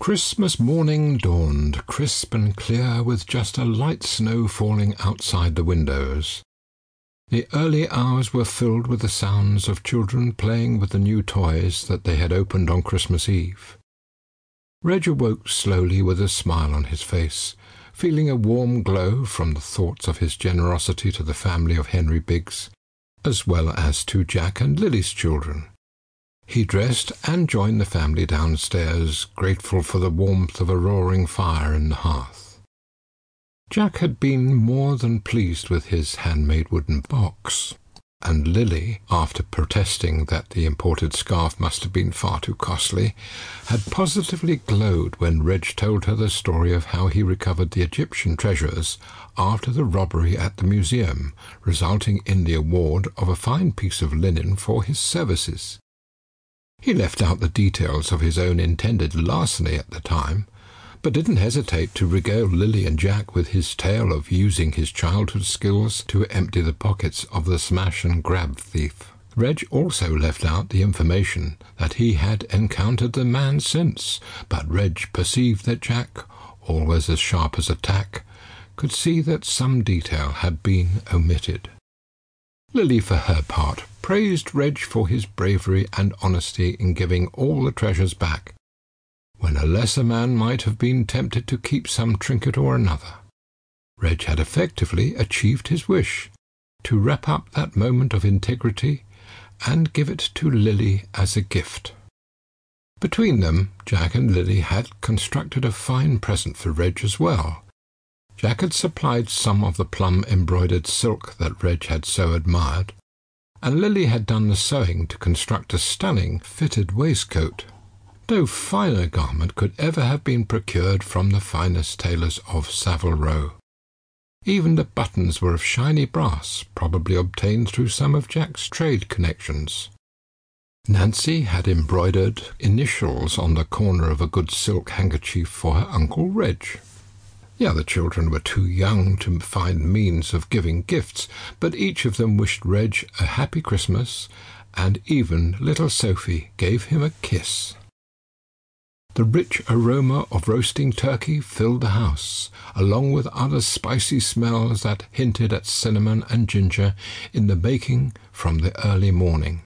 Christmas morning dawned, crisp and clear, with just a light snow falling outside the windows. The early hours were filled with the sounds of children playing with the new toys that they had opened on Christmas Eve. Reg awoke slowly with a smile on his face, feeling a warm glow from the thoughts of his generosity to the family of Henry Biggs, as well as to Jack and Lily's children. He dressed and joined the family downstairs, grateful for the warmth of a roaring fire in the hearth. Jack had been more than pleased with his handmade wooden box, and Lily, after protesting that the imported scarf must have been far too costly, had positively glowed when Reg told her the story of how he recovered the Egyptian treasures after the robbery at the museum, resulting in the award of a fine piece of linen for his services. He left out the details of his own intended larceny at the time, but didn't hesitate to regale Lily and Jack with his tale of using his childhood skills to empty the pockets of the smash and grab thief. Reg also left out the information that he had encountered the man since, but Reg perceived that Jack, always as sharp as a tack, could see that some detail had been omitted. Lily, for her part, praised Reg for his bravery and honesty in giving all the treasures back, when a lesser man might have been tempted to keep some trinket or another. Reg had effectively achieved his wish to wrap up that moment of integrity and give it to Lily as a gift. Between them, Jack and Lily had constructed a fine present for Reg as well, Jack had supplied some of the plum embroidered silk that Reg had so admired, and Lily had done the sewing to construct a stunning fitted waistcoat. No finer garment could ever have been procured from the finest tailors of Savile Row. Even the buttons were of shiny brass, probably obtained through some of Jack's trade connections. Nancy had embroidered initials on the corner of a good silk handkerchief for her Uncle Reg. The other children were too young to find means of giving gifts, but each of them wished Reg a happy Christmas, and even little Sophie gave him a kiss. The rich aroma of roasting turkey filled the house, along with other spicy smells that hinted at cinnamon and ginger in the baking from the early morning.